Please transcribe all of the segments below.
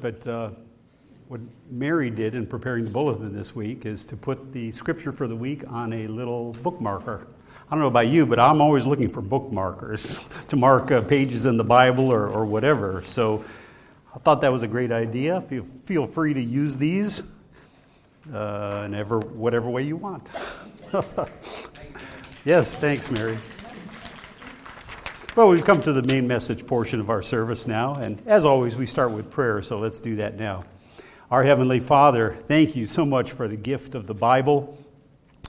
but uh, what Mary did in preparing the bulletin this week is to put the scripture for the week on a little bookmarker. I don't know about you, but I'm always looking for bookmarkers to mark uh, pages in the Bible or, or whatever. So I thought that was a great idea. Feel, feel free to use these uh, in ever, whatever way you want. yes, thanks, Mary. Well, we've come to the main message portion of our service now, and as always, we start with prayer, so let's do that now. Our Heavenly Father, thank you so much for the gift of the Bible,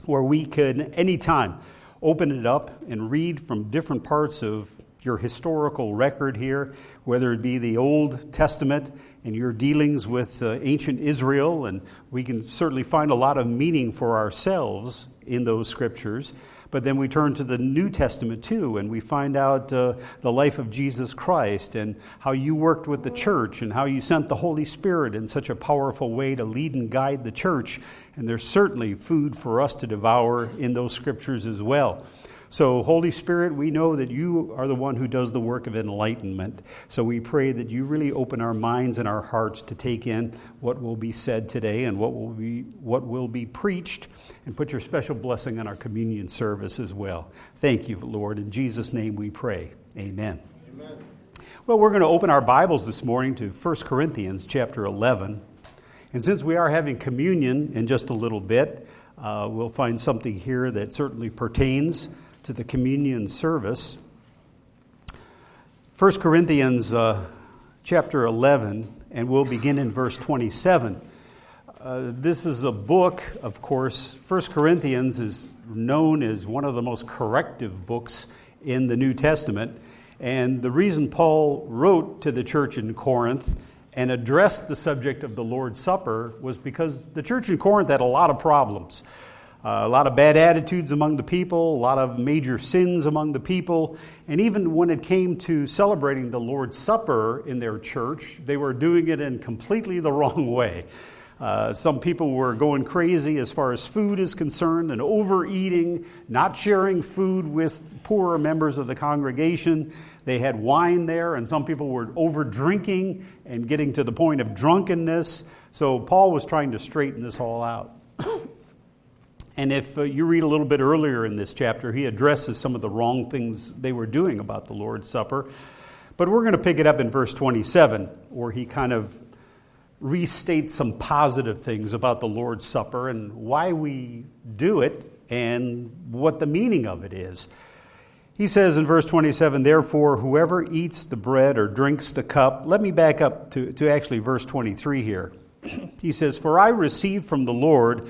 where we could anytime open it up and read from different parts of your historical record here, whether it be the Old Testament and your dealings with uh, ancient Israel, and we can certainly find a lot of meaning for ourselves in those scriptures. But then we turn to the New Testament too, and we find out uh, the life of Jesus Christ and how you worked with the church and how you sent the Holy Spirit in such a powerful way to lead and guide the church. And there's certainly food for us to devour in those scriptures as well. So, Holy Spirit, we know that you are the one who does the work of enlightenment. So, we pray that you really open our minds and our hearts to take in what will be said today and what will be, what will be preached, and put your special blessing on our communion service as well. Thank you, Lord. In Jesus' name we pray. Amen. Amen. Well, we're going to open our Bibles this morning to 1 Corinthians chapter 11. And since we are having communion in just a little bit, uh, we'll find something here that certainly pertains to the communion service. 1 Corinthians uh, chapter 11, and we'll begin in verse 27. Uh, this is a book, of course. 1 Corinthians is known as one of the most corrective books in the New Testament. And the reason Paul wrote to the church in Corinth and addressed the subject of the Lord's Supper was because the church in Corinth had a lot of problems. Uh, a lot of bad attitudes among the people, a lot of major sins among the people, and even when it came to celebrating the Lord's Supper in their church, they were doing it in completely the wrong way. Uh, some people were going crazy as far as food is concerned and overeating, not sharing food with poorer members of the congregation. They had wine there, and some people were over drinking and getting to the point of drunkenness. So Paul was trying to straighten this all out. And if uh, you read a little bit earlier in this chapter, he addresses some of the wrong things they were doing about the Lord's Supper. But we're going to pick it up in verse 27, where he kind of restates some positive things about the Lord's Supper and why we do it and what the meaning of it is. He says in verse 27, Therefore, whoever eats the bread or drinks the cup, let me back up to, to actually verse 23 here. He says, For I received from the Lord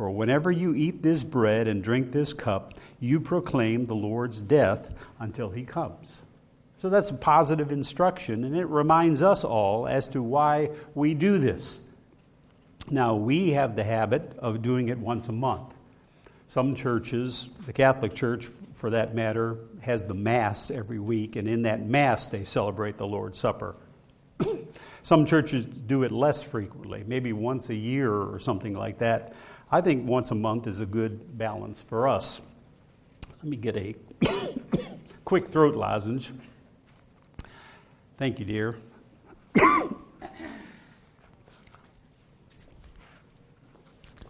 For whenever you eat this bread and drink this cup, you proclaim the Lord's death until he comes. So that's a positive instruction, and it reminds us all as to why we do this. Now, we have the habit of doing it once a month. Some churches, the Catholic Church for that matter, has the Mass every week, and in that Mass they celebrate the Lord's Supper. Some churches do it less frequently, maybe once a year or something like that. I think once a month is a good balance for us. Let me get a quick throat lozenge. Thank you, dear.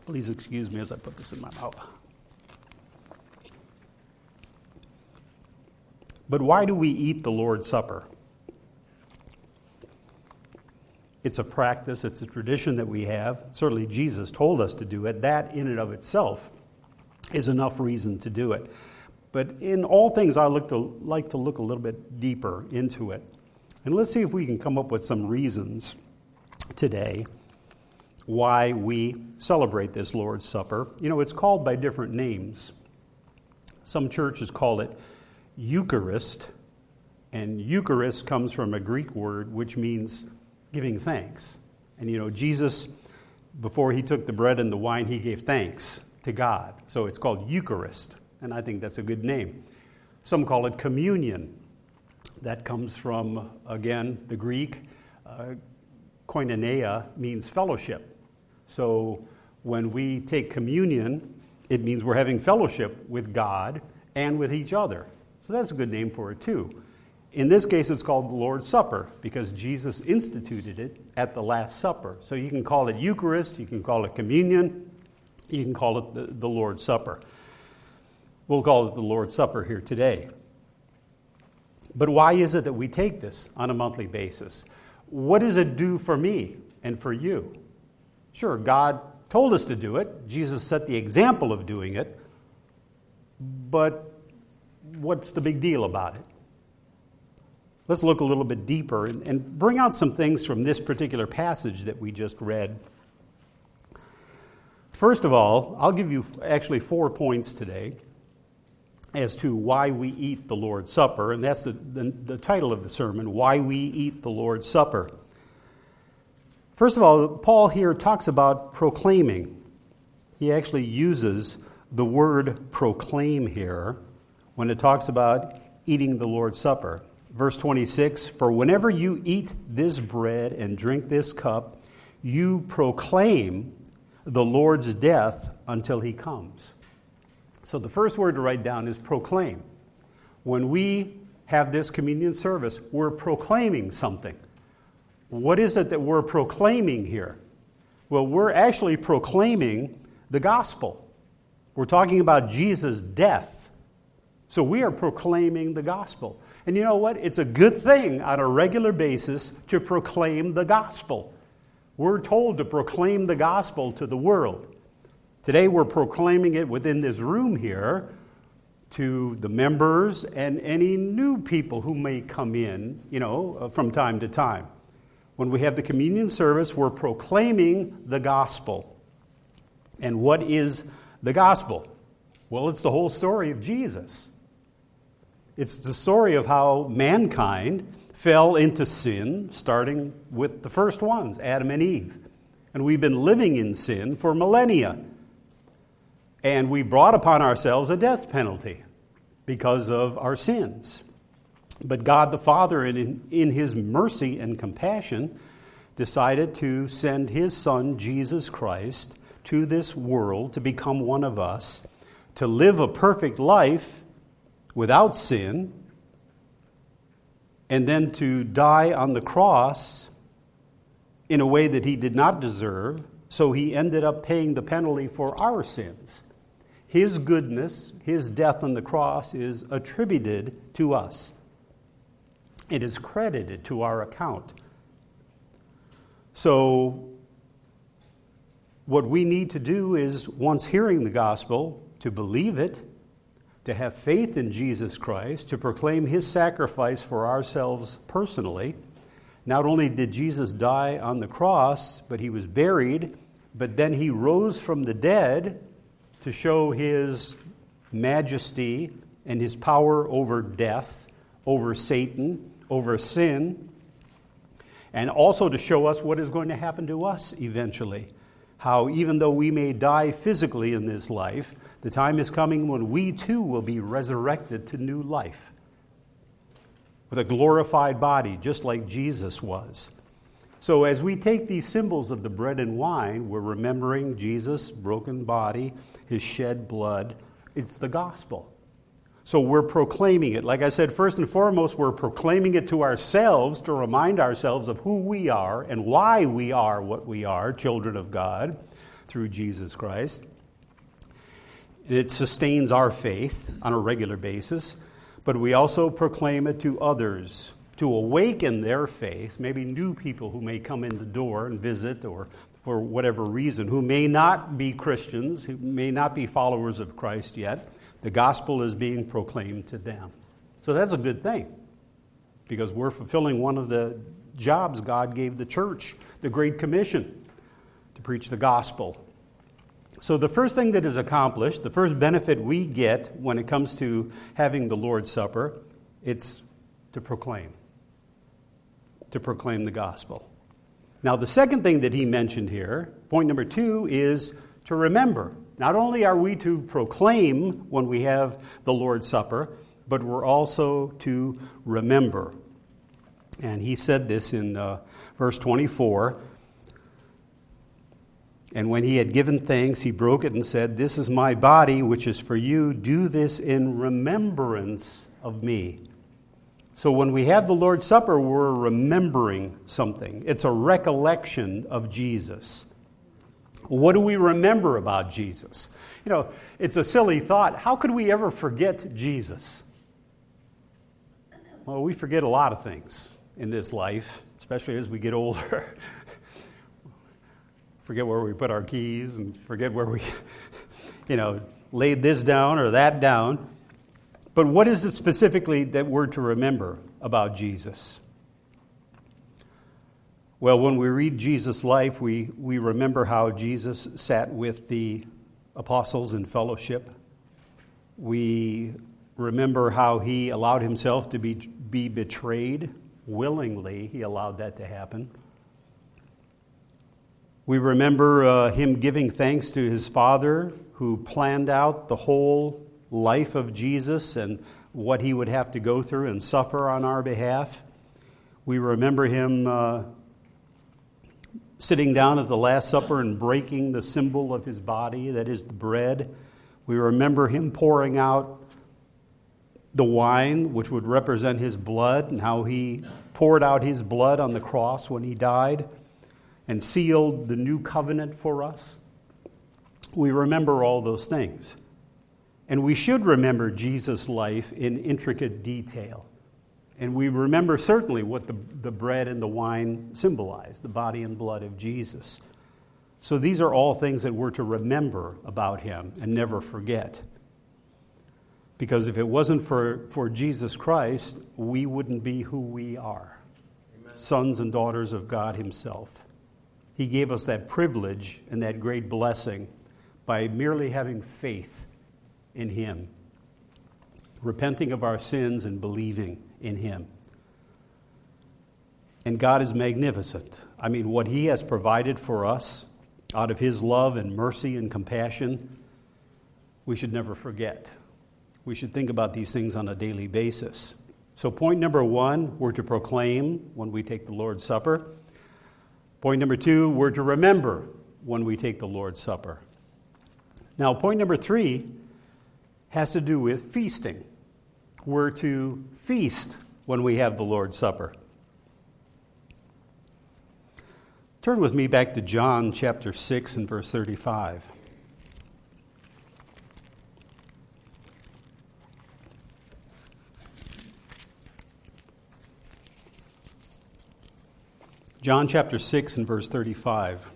Please excuse me as I put this in my mouth. But why do we eat the Lord's Supper? It's a practice, it's a tradition that we have. Certainly, Jesus told us to do it. That, in and of itself, is enough reason to do it. But in all things, I look to, like to look a little bit deeper into it. And let's see if we can come up with some reasons today why we celebrate this Lord's Supper. You know, it's called by different names. Some churches call it Eucharist, and Eucharist comes from a Greek word which means giving thanks. And you know, Jesus, before he took the bread and the wine, he gave thanks to God. So it's called Eucharist, and I think that's a good name. Some call it communion. That comes from, again, the Greek. Uh, koinonia means fellowship. So when we take communion, it means we're having fellowship with God and with each other. So that's a good name for it, too. In this case, it's called the Lord's Supper because Jesus instituted it at the Last Supper. So you can call it Eucharist, you can call it communion, you can call it the, the Lord's Supper. We'll call it the Lord's Supper here today. But why is it that we take this on a monthly basis? What does it do for me and for you? Sure, God told us to do it, Jesus set the example of doing it, but what's the big deal about it? Let's look a little bit deeper and, and bring out some things from this particular passage that we just read. First of all, I'll give you actually four points today as to why we eat the Lord's Supper, and that's the, the, the, title of the sermon Why We Eat the Lord's Supper. First of all, Paul here talks about proclaiming. He actually uses the word proclaim here when it talks about eating the Lord's Supper. Verse 26 For whenever you eat this bread and drink this cup, you proclaim the Lord's death until he comes. So the first word to write down is proclaim. When we have this communion service, we're proclaiming something. What is it that we're proclaiming here? Well, we're actually proclaiming the gospel. We're talking about Jesus' death. So we are proclaiming the gospel. And you know what? It's a good thing on a regular basis to proclaim the gospel. We're told to proclaim the gospel to the world. Today we're proclaiming it within this room here to the members and any new people who may come in, you know, uh, from time to time. When we have the communion service, we're proclaiming the gospel. And what is the gospel? Well, it's the whole story of Jesus. It's the story of how mankind fell into sin, starting with the first ones, Adam and Eve. And we've been living in sin for millennia. And we brought upon ourselves a death penalty because of our sins. But God the Father, in, in His mercy and compassion, decided to send His Son, Jesus Christ, to this world to become one of us, to live a perfect life without sin, and then to die on the cross in a way that he did not deserve, so he ended up paying the penalty for our sins. His goodness, his death on the cross, is attributed to us. It is credited to our account. So, what we need to do is, once hearing the gospel, to believe it to have faith in Jesus Christ, to proclaim his sacrifice for ourselves personally. Not only did Jesus die on the cross, but he was buried, but then he rose from the dead to show his majesty and his power over death, over Satan, over sin, and also to show us what is going to happen to us eventually. How, even though we may die physically in this life, the time is coming when we too will be resurrected to new life with a glorified body, just like Jesus was. So, as we take these symbols of the bread and wine, we're remembering Jesus' broken body, his shed blood. It's the gospel. So, we're proclaiming it. Like I said, first and foremost, we're proclaiming it to ourselves to remind ourselves of who we are and why we are what we are, children of God, through Jesus Christ. It sustains our faith on a regular basis, but we also proclaim it to others to awaken their faith, maybe new people who may come in the door and visit or for whatever reason, who may not be Christians, who may not be followers of Christ yet. The gospel is being proclaimed to them. So that's a good thing because we're fulfilling one of the jobs God gave the church, the Great Commission, to preach the gospel so, the first thing that is accomplished, the first benefit we get when it comes to having the Lord's Supper, it's to proclaim. To proclaim the gospel. Now, the second thing that he mentioned here, point number two, is to remember. Not only are we to proclaim when we have the Lord's Supper, but we're also to remember. And he said this in uh, verse 24. And when he had given thanks, he broke it and said, This is my body, which is for you. Do this in remembrance of me. So when we have the Lord's Supper, we're remembering something. It's a recollection of Jesus. What do we remember about Jesus? You know, it's a silly thought. How could we ever forget Jesus? Well, we forget a lot of things in this life, especially as we get older. forget where we put our keys and forget where we, you know, laid this down or that down. But what is it specifically that we're to remember about Jesus? Well, when we read Jesus' life, we, we remember how Jesus sat with the apostles in fellowship. We remember how he allowed himself to be, be betrayed willingly, he allowed that to happen. We remember uh, him giving thanks to his Father, who planned out the whole life of Jesus and what he would have to go through and suffer on our behalf. We remember him uh, sitting down at the Last Supper and breaking the symbol of his body, that is the bread. We remember him pouring out the wine, which would represent his blood, and how he poured out his blood on the cross when he died and sealed the new covenant for us. We remember all those things. And we should remember Jesus' life in intricate detail. And we remember certainly what the, the bread and the wine symbolize the body and blood of Jesus. So these are all things that we're to remember about him and never forget. Because if it wasn't for, for Jesus Christ, we wouldn't be who we are Amen. sons and daughters of God Himself. He gave us that privilege and that great blessing by merely having faith in Him, repenting of our sins and believing in Him. And God is magnificent. I mean, what He has provided for us out of His love and mercy and compassion, we should never forget. We should think about these things on a daily basis. So, point number one, we're to proclaim when we take the Lord's Supper. Point number two, we're to remember when we take the Lord's Supper. Now, point number three, has to do with feasting. We're to feast when we have the Lord's Supper. Turn with me back to John chapter 6 and verse 35. John chapter 6 and verse 35.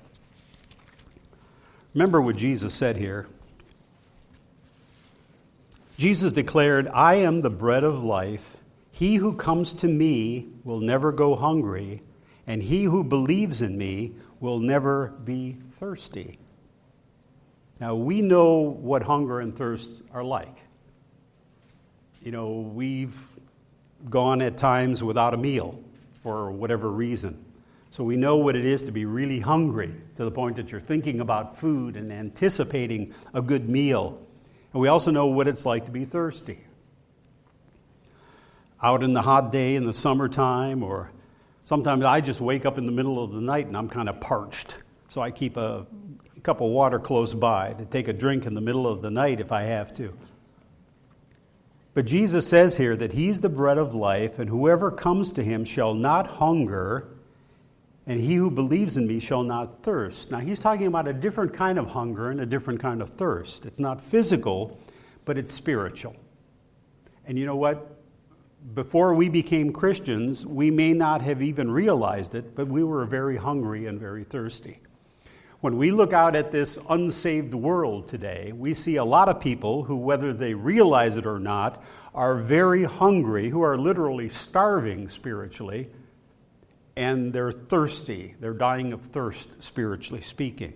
Remember what Jesus said here. Jesus declared, I am the bread of life. He who comes to me will never go hungry, and he who believes in me will never be thirsty. Now, we know what hunger and thirst are like. You know, we've gone at times without a meal for whatever reason. So we know what it is to be really hungry to the point that you're thinking about food and anticipating a good meal. And we also know what it's like to be thirsty. Out in the hot day in the summertime, or sometimes I just wake up in the middle of the night and I'm kind of parched. So I keep a cup of water close by to take a drink in the middle of the night if I have to. But Jesus says here that He's the bread of life, and whoever comes to Him shall not hunger and he who believes in me shall not thirst. Now, he's talking about a different kind of hunger and a different kind of thirst. It's not physical, but it's spiritual. And you know what? Before we became Christians, we may not have even realized it, but we were very hungry and very thirsty. When we look out at this unsaved world today, we see a lot of people who, whether they realize it or not, are very hungry, who are literally starving spiritually and they're thirsty. They're dying of thirst, spiritually speaking.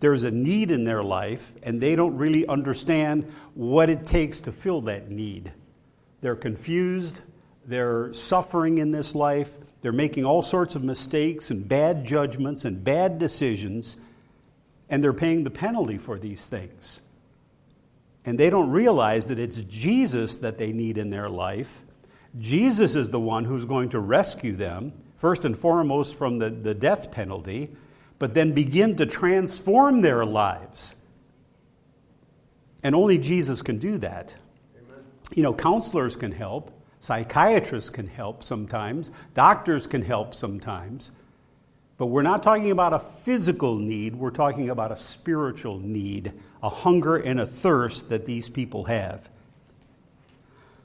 There's a need in their life, and they don't really understand what it takes to fill that need. They're confused, they're suffering in this life, they're making all sorts of mistakes and bad judgments and bad decisions, and they're paying the penalty for these things. And they don't realize that it's Jesus that they need in their life. Jesus is the one who's going to rescue them, first and foremost from the, the death penalty, but then begin to transform their lives. And only Jesus can do that. Amen. You know, counselors can help, psychiatrists can help sometimes, doctors can help sometimes. But we're not talking about a physical need, we're talking about a spiritual need, a hunger and a thirst that these people have.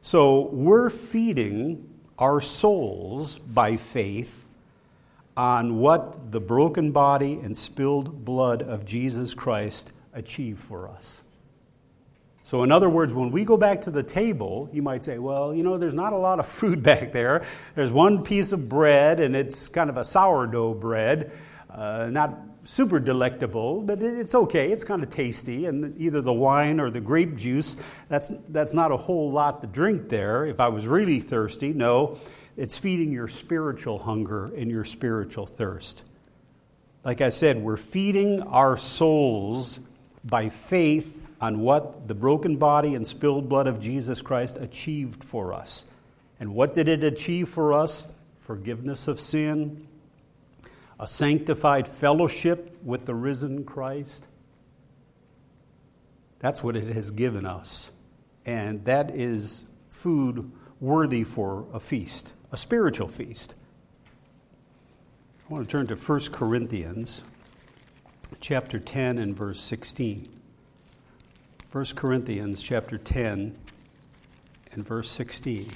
So we're feeding our souls by faith on what the broken body and spilled blood of Jesus Christ achieved for us. So, in other words, when we go back to the table, you might say, well, you know, there's not a lot of food back there. There's one piece of bread, and it's kind of a sourdough bread. Uh, not super delectable, but it's okay. It's kind of tasty. And either the wine or the grape juice, that's, that's not a whole lot to drink there. If I was really thirsty, no, it's feeding your spiritual hunger and your spiritual thirst. Like I said, we're feeding our souls by faith on what the broken body and spilled blood of Jesus Christ achieved for us. And what did it achieve for us? Forgiveness of sin, a sanctified fellowship with the risen Christ. That's what it has given us. And that is food worthy for a feast, a spiritual feast. I want to turn to 1 Corinthians chapter 10 and verse 16. 1 Corinthians chapter 10 and verse 16.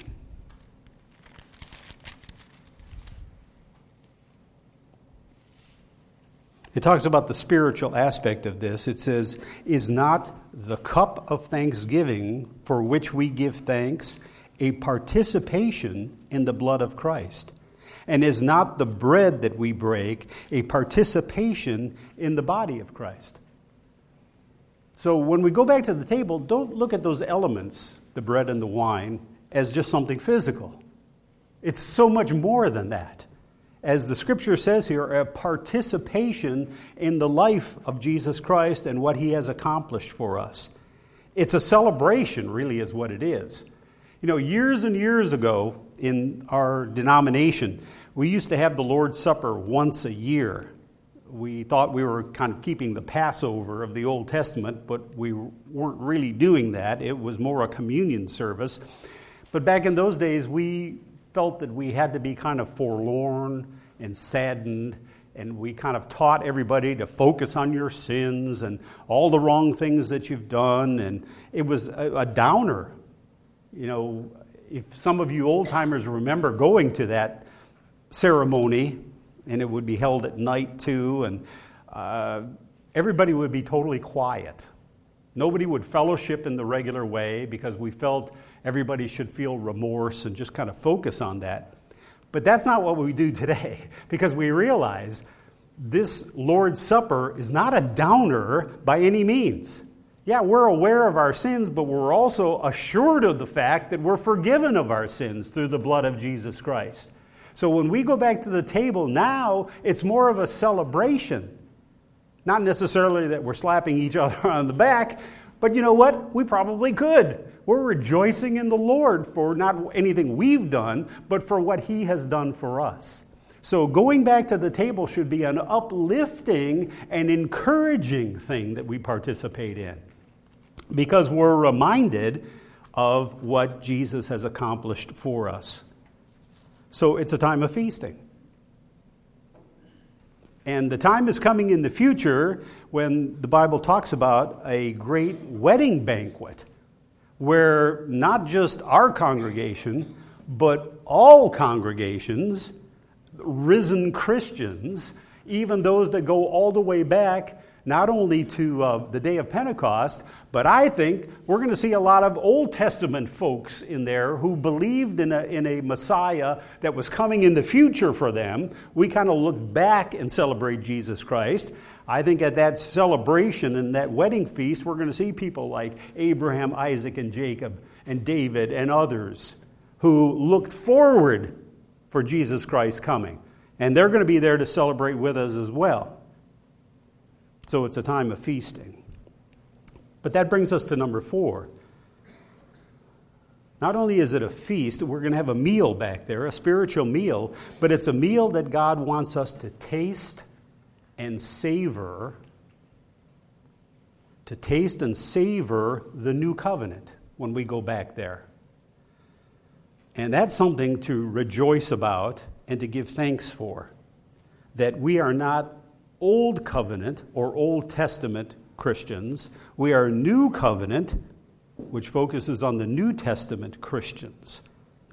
It talks about the spiritual aspect of this. It says, Is not the cup of thanksgiving for which we give thanks a participation in the blood of Christ? And is not the bread that we break a participation in the body of Christ? So when we go back to the table, don't look at those elements, the bread and the wine, as just something physical. It's so much more than that. As the scripture says here, a participation in the life of Jesus Christ and what he has accomplished for us. It's a celebration, really, is what it is. You know, years and years ago in our denomination, we used to have the Lord's Supper once a year we thought we were kind of keeping the Passover of the Old Testament, but we weren't really doing that. It was more a communion service. But back in those days, we felt that we had to be kind of forlorn and saddened, and we kind of taught everybody to focus on your sins and all the wrong things that you've done, and it was a, a downer. You know, if some of you old timers remember going to that ceremony, and it would be held at night too, and uh, everybody would be totally quiet. Nobody would fellowship in the regular way because we felt everybody should feel remorse and just kind of focus on that. But that's not what we do today because we realize this Lord's Supper is not a downer by any means. Yeah, we're aware of our sins, but we're also assured of the fact that we're forgiven of our sins through the blood of Jesus Christ. So when we go back to the table now, it's more of a celebration. Not necessarily that we're slapping each other on the back, but you know what? We probably could. We're rejoicing in the Lord for not anything we've done, but for what He has done for us. So going back to the table should be an uplifting and encouraging thing that we participate in because we're reminded of what Jesus has accomplished for us. So it's a time of feasting. And the time is coming in the future when the Bible talks about a great wedding banquet where not just our congregation, but all congregations, risen Christians, even those that go all the way back not only to uh, the day of Pentecost, but I think we're going to see a lot of Old Testament folks in there who believed in a, in a Messiah that was coming in the future for them. We kind of look back and celebrate Jesus Christ. I think at that celebration and that wedding feast, we're going to see people like Abraham, Isaac, and Jacob, and David, and others who looked forward for Jesus Christ coming. And they're going to be there to celebrate with us as well. So it's a time of feasting. But that brings us to number four. Not only is it a feast, we're going to have a meal back there, a spiritual meal, but it's a meal that God wants us to taste and savor, to taste and savor the new covenant when we go back there. And that's something to rejoice about and to give thanks for. That we are not Old Covenant or Old Testament Christians, we are New Covenant which focuses on the New Testament Christians.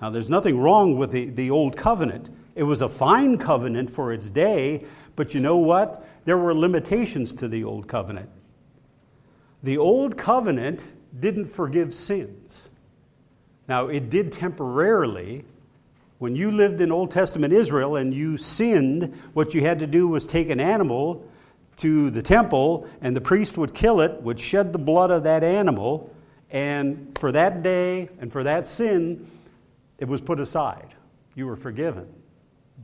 Now, there's nothing wrong with the, the Old Covenant. It was a fine covenant for its day, but you know what? There were limitations to the Old Covenant. The Old Covenant didn't forgive sins. Now, it did temporarily. When you lived in Old Testament Israel and you sinned, what you had to do was take an animal to the temple, and the priest would kill it, would shed the blood of that animal, and for that day and for that sin, it was put aside. You were forgiven.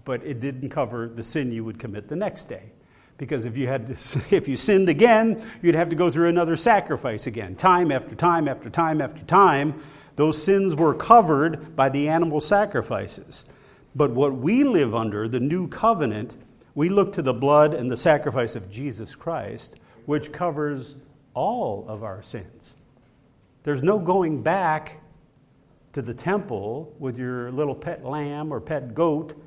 But it didn't cover the sin you would commit the next day. Because if you, had to, if you sinned again, you'd have to go through another sacrifice again. Time after time after time after time, those sins were covered by the animal sacrifices. But what we live under, the new covenant, we look to the blood and the sacrifice of Jesus Christ, which covers all of our sins. There's no going back to the temple with your little pet lamb or pet goat.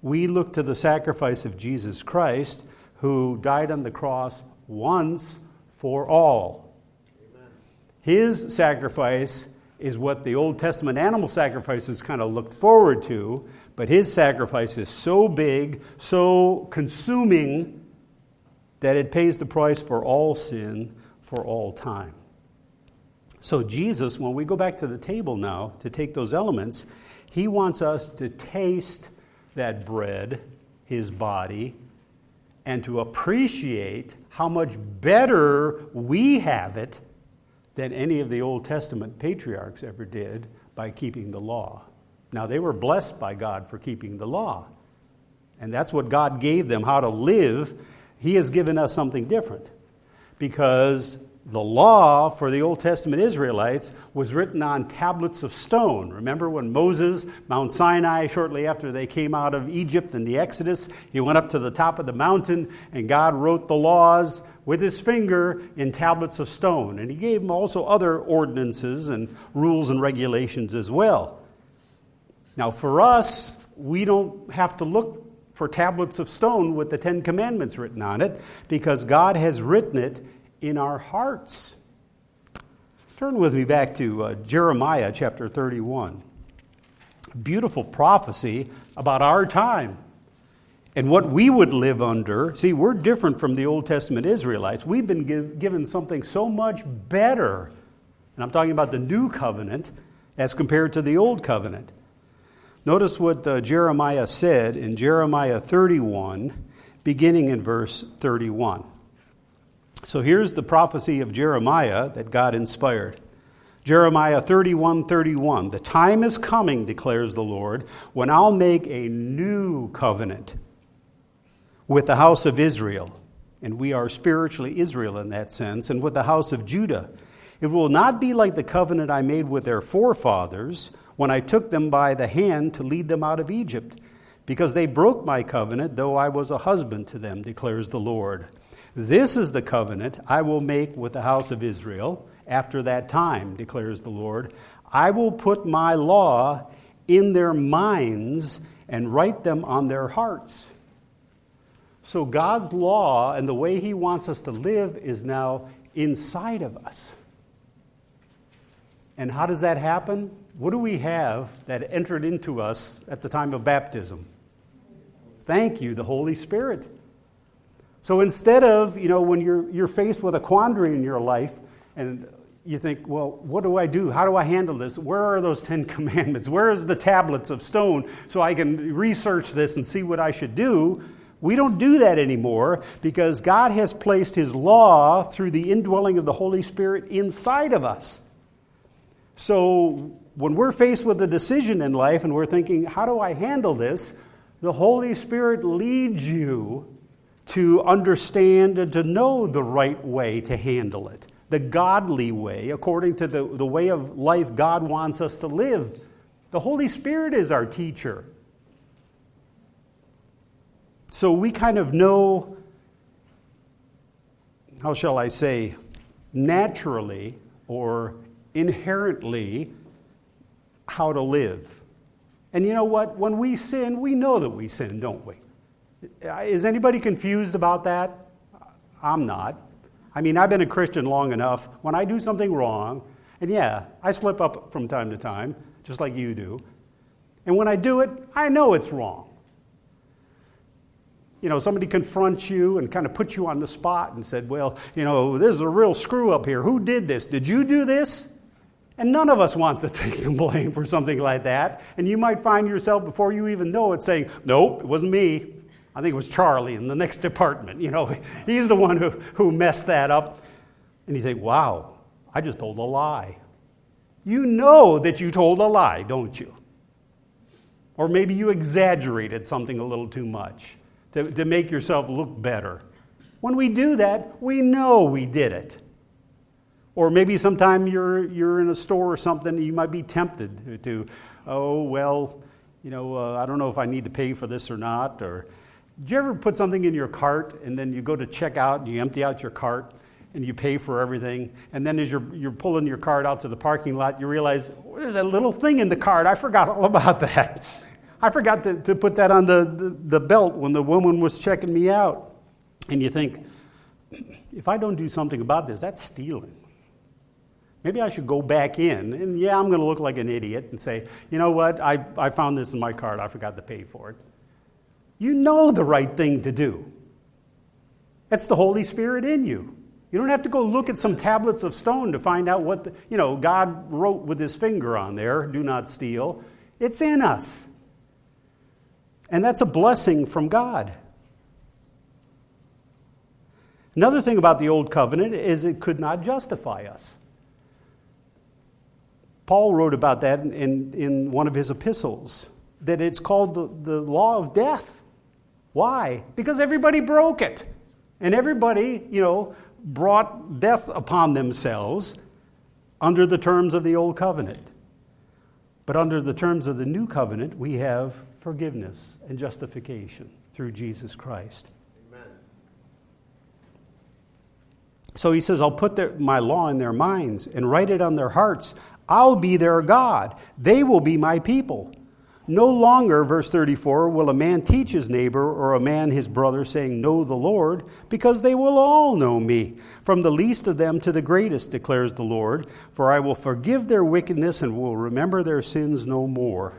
We look to the sacrifice of Jesus Christ, who died on the cross once for all. Amen. His sacrifice is what the Old Testament animal sacrifices kind of looked forward to, but his sacrifice is so big, so consuming, that it pays the price for all sin for all time. So, Jesus, when we go back to the table now to take those elements, he wants us to taste that bread, his body, and to appreciate how much better we have it than any of the Old Testament patriarchs ever did by keeping the law. Now, they were blessed by God for keeping the law. And that's what God gave them, how to live. He has given us something different because the law for the Old Testament Israelites was written on tablets of stone. Remember when Moses, Mount Sinai, shortly after they came out of Egypt in the Exodus, he went up to the top of the mountain and God wrote the laws with his finger in tablets of stone. And he gave him also other ordinances and rules and regulations as well. Now, for us, we don't have to look for tablets of stone with the Ten Commandments written on it because God has written it in our hearts. Turn with me back to uh, Jeremiah chapter 31. Beautiful prophecy about our time and what we would live under. See, we're different from the Old Testament Israelites. We've been give, given something so much better. And I'm talking about the new covenant as compared to the old covenant. Notice what uh, Jeremiah said in Jeremiah 31, beginning in verse 31. So here's the prophecy of Jeremiah that God inspired. Jeremiah 31 31. The time is coming, declares the Lord, when I'll make a new covenant with the house of Israel. And we are spiritually Israel in that sense, and with the house of Judah. It will not be like the covenant I made with their forefathers when I took them by the hand to lead them out of Egypt, because they broke my covenant, though I was a husband to them, declares the Lord. This is the covenant I will make with the house of Israel after that time, declares the Lord. I will put my law in their minds and write them on their hearts. So God's law and the way He wants us to live is now inside of us. And how does that happen? What do we have that entered into us at the time of baptism? Thank you, the Holy Spirit. So instead of, you know, when you're, you're faced with a quandary in your life and you think, well, what do I do? How do I handle this? Where are those Ten Commandments? Where is the tablets of stone so I can research this and see what I should do? We don't do that anymore because God has placed His law through the indwelling of the Holy Spirit inside of us. So when we're faced with a decision in life and we're thinking, how do I handle this? The Holy Spirit leads you to understand and to know the right way to handle it, the godly way, according to the, the way of life God wants us to live. The Holy Spirit is our teacher. So we kind of know, how shall I say, naturally or inherently how to live. And you know what? When we sin, we know that we sin, don't we? Is anybody confused about that? I'm not. I mean, I've been a Christian long enough. When I do something wrong, and yeah, I slip up from time to time, just like you do. And when I do it, I know it's wrong. You know, somebody confronts you and kind of puts you on the spot and said, Well, you know, this is a real screw up here. Who did this? Did you do this? And none of us wants to take the blame for something like that. And you might find yourself, before you even know it, saying, Nope, it wasn't me. I think it was Charlie in the next department. You know, he's the one who, who messed that up. And you think, wow, I just told a lie. You know that you told a lie, don't you? Or maybe you exaggerated something a little too much to, to make yourself look better. When we do that, we know we did it. Or maybe sometime you're, you're in a store or something, you might be tempted to, oh, well, you know, uh, I don't know if I need to pay for this or not, or did you ever put something in your cart and then you go to check out and you empty out your cart and you pay for everything? And then as you're, you're pulling your cart out to the parking lot, you realize there's that little thing in the cart. I forgot all about that. I forgot to, to put that on the, the, the belt when the woman was checking me out. And you think, if I don't do something about this, that's stealing. Maybe I should go back in, and yeah, I'm going to look like an idiot and say, you know what, I, I found this in my cart, I forgot to pay for it. You know the right thing to do. That's the Holy Spirit in you. You don't have to go look at some tablets of stone to find out what, the, you know, God wrote with his finger on there, do not steal. It's in us. And that's a blessing from God. Another thing about the Old Covenant is it could not justify us. Paul wrote about that in, in one of his epistles, that it's called the, the law of death. Why? Because everybody broke it. And everybody, you know, brought death upon themselves under the terms of the old covenant. But under the terms of the new covenant, we have forgiveness and justification through Jesus Christ. Amen. So he says, I'll put their, my law in their minds and write it on their hearts. I'll be their God. They will be my people. No longer, verse 34, will a man teach his neighbor or a man his brother, saying, Know the Lord, because they will all know me, from the least of them to the greatest, declares the Lord. For I will forgive their wickedness and will remember their sins no more.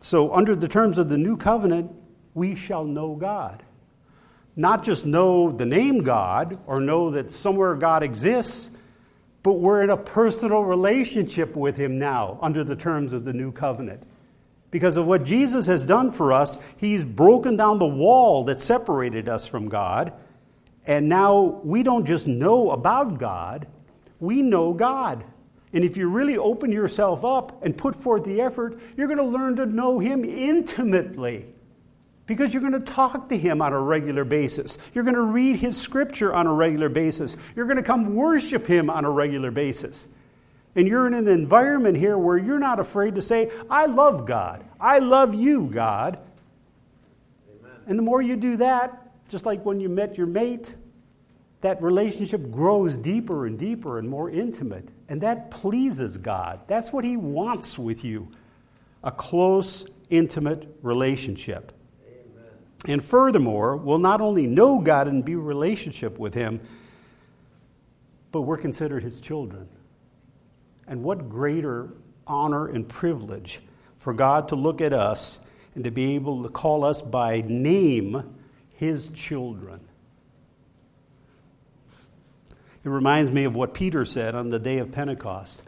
So, under the terms of the new covenant, we shall know God. Not just know the name God or know that somewhere God exists, but we're in a personal relationship with Him now under the terms of the new covenant. Because of what Jesus has done for us, He's broken down the wall that separated us from God. And now we don't just know about God, we know God. And if you really open yourself up and put forth the effort, you're going to learn to know Him intimately because you're going to talk to him on a regular basis. You're going to read his scripture on a regular basis. You're going to come worship him on a regular basis. And you're in an environment here where you're not afraid to say, I love God. I love you, God. Amen. And the more you do that, just like when you met your mate, that relationship grows deeper and deeper and more intimate. And that pleases God. That's what He wants with you a close, intimate relationship. And furthermore, we'll not only know God and be in relationship with Him, but we're considered His children. And what greater honor and privilege for God to look at us and to be able to call us by name His children. It reminds me of what Peter said on the day of Pentecost.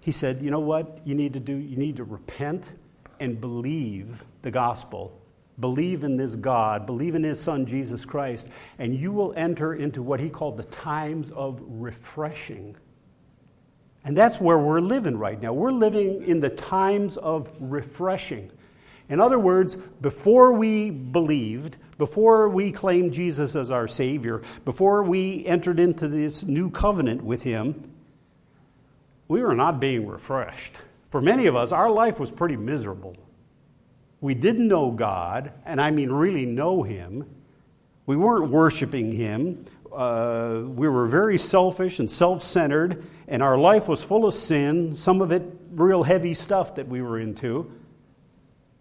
He said, You know what you need to do? You need to repent and believe the gospel Believe in this God, believe in His Son, Jesus Christ, and you will enter into what He called the times of refreshing. And that's where we're living right now. We're living in the times of refreshing. In other words, before we believed, before we claimed Jesus as our Savior, before we entered into this new covenant with Him, we were not being refreshed. For many of us, our life was pretty miserable. We didn't know God, and I mean really know Him. We weren't worshiping Him. Uh, we were very selfish and self centered, and our life was full of sin, some of it real heavy stuff that we were into.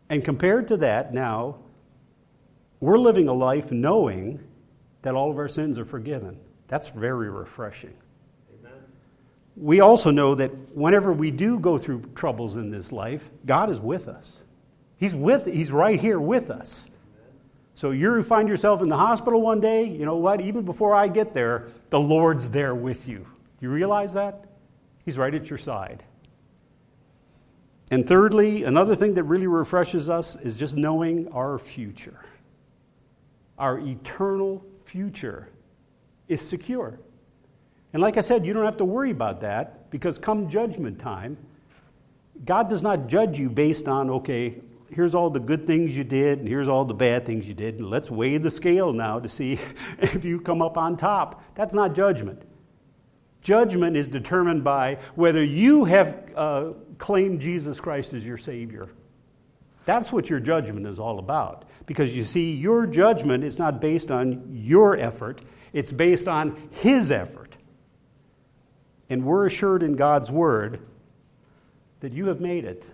And compared to that, now, we're living a life knowing that all of our sins are forgiven. That's very refreshing. Amen. We also know that whenever we do go through troubles in this life, God is with us. He's with he's right here with us. So you find yourself in the hospital one day, you know what? Even before I get there, the Lord's there with you. You realize that? He's right at your side. And thirdly, another thing that really refreshes us is just knowing our future. Our eternal future is secure. And like I said, you don't have to worry about that because come judgment time, God does not judge you based on, okay, here's all the good things you did, and here's all the bad things you did, and let's weigh the scale now to see if you come up on top. That's not judgment. Judgment is determined by whether you have uh, claimed Jesus Christ as your Savior. That's what your judgment is all about. Because you see, your judgment is not based on your effort, it's based on His effort. And we're assured in God's Word that you have made it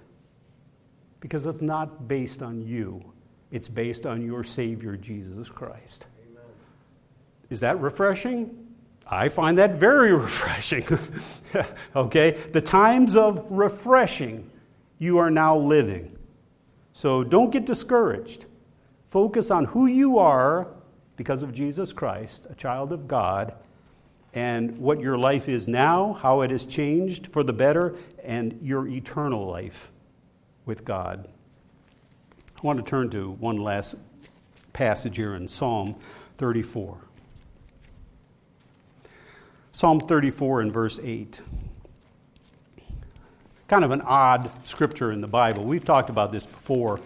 because it's not based on you, it's based on your Savior, Jesus Christ. Amen. Is that refreshing? I find that very refreshing. okay? The times of refreshing you are now living. So don't get discouraged. Focus on who you are because of Jesus Christ, a child of God, and what your life is now, how it has changed for the better, and your eternal life with God. I want to turn to one last passage here in Psalm 34. Psalm 34 and verse 8. Kind of an odd scripture in the Bible. We've talked about this before.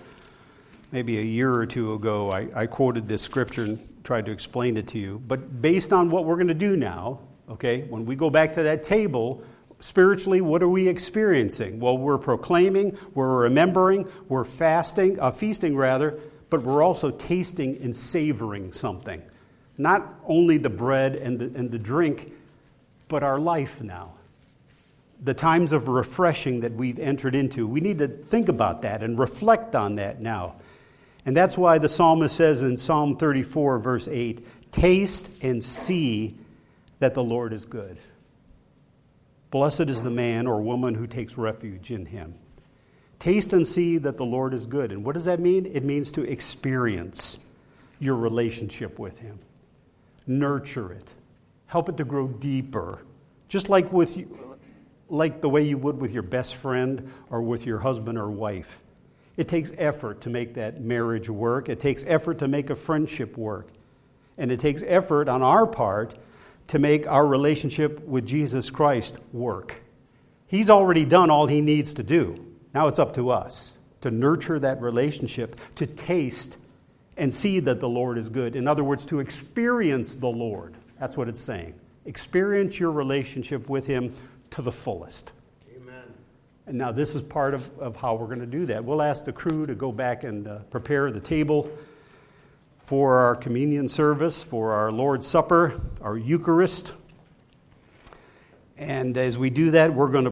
Maybe a year or two ago, I, I quoted this scripture and tried to explain it to you. But based on what we're going to do now, okay, when we go back to that table, spiritually, what are we experiencing? Well, we're proclaiming, we're remembering, we're fasting, uh, feasting rather, but we're also tasting and savoring something. Not only the bread and the, and the drink, but our life now. The times of refreshing that we've entered into. We need to think about that and reflect on that now. And that's why the psalmist says in Psalm 34, verse 8, Taste and see that the Lord is good. Blessed is the man or woman who takes refuge in him. Taste and see that the Lord is good. And what does that mean? It means to experience your relationship with him, nurture it, help it to grow deeper, just like with like the way you would with your best friend or with your husband or wife. It takes effort to make that marriage work. It takes effort to make a friendship work. And it takes effort on our part to make our relationship with Jesus Christ work. He's already done all he needs to do. Now it's up to us to nurture that relationship, to taste and see that the Lord is good. In other words, to experience the Lord. That's what it's saying. Experience your relationship with Him to the fullest. Amen. And now this is part of, of how we're going to do that. We'll ask the crew to go back and uh, prepare the table for our communion service, for our Lord's Supper, our Eucharist. And as we do that, we're going to